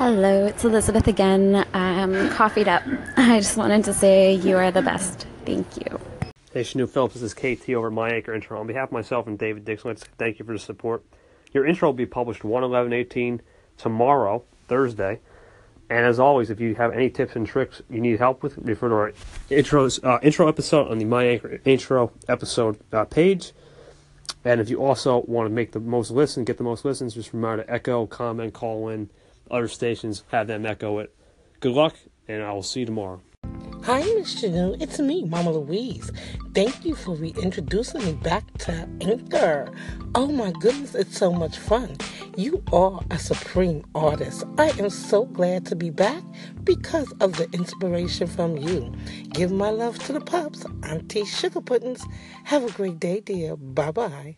Hello, it's Elizabeth again. I'm coffeeed up. I just wanted to say you are the best. Thank you. Hey, Shanu Phillips, this is KT over My Anchor Intro. On behalf of myself and David Dixon, let's thank you for the support. Your intro will be published 1 11 18 tomorrow, Thursday. And as always, if you have any tips and tricks you need help with, refer to our intros, uh, intro episode on the My Anchor Intro episode uh, page. And if you also want to make the most listens, get the most listens, just remember to echo, comment, call in other stations, have them echo it. Good luck, and I will see you tomorrow. Hi, Miss Janu. It's me, Mama Louise. Thank you for reintroducing me back to Anchor. Oh my goodness, it's so much fun. You are a supreme artist. I am so glad to be back because of the inspiration from you. Give my love to the pups, Auntie Sugar Puddings. Have a great day, dear. Bye bye.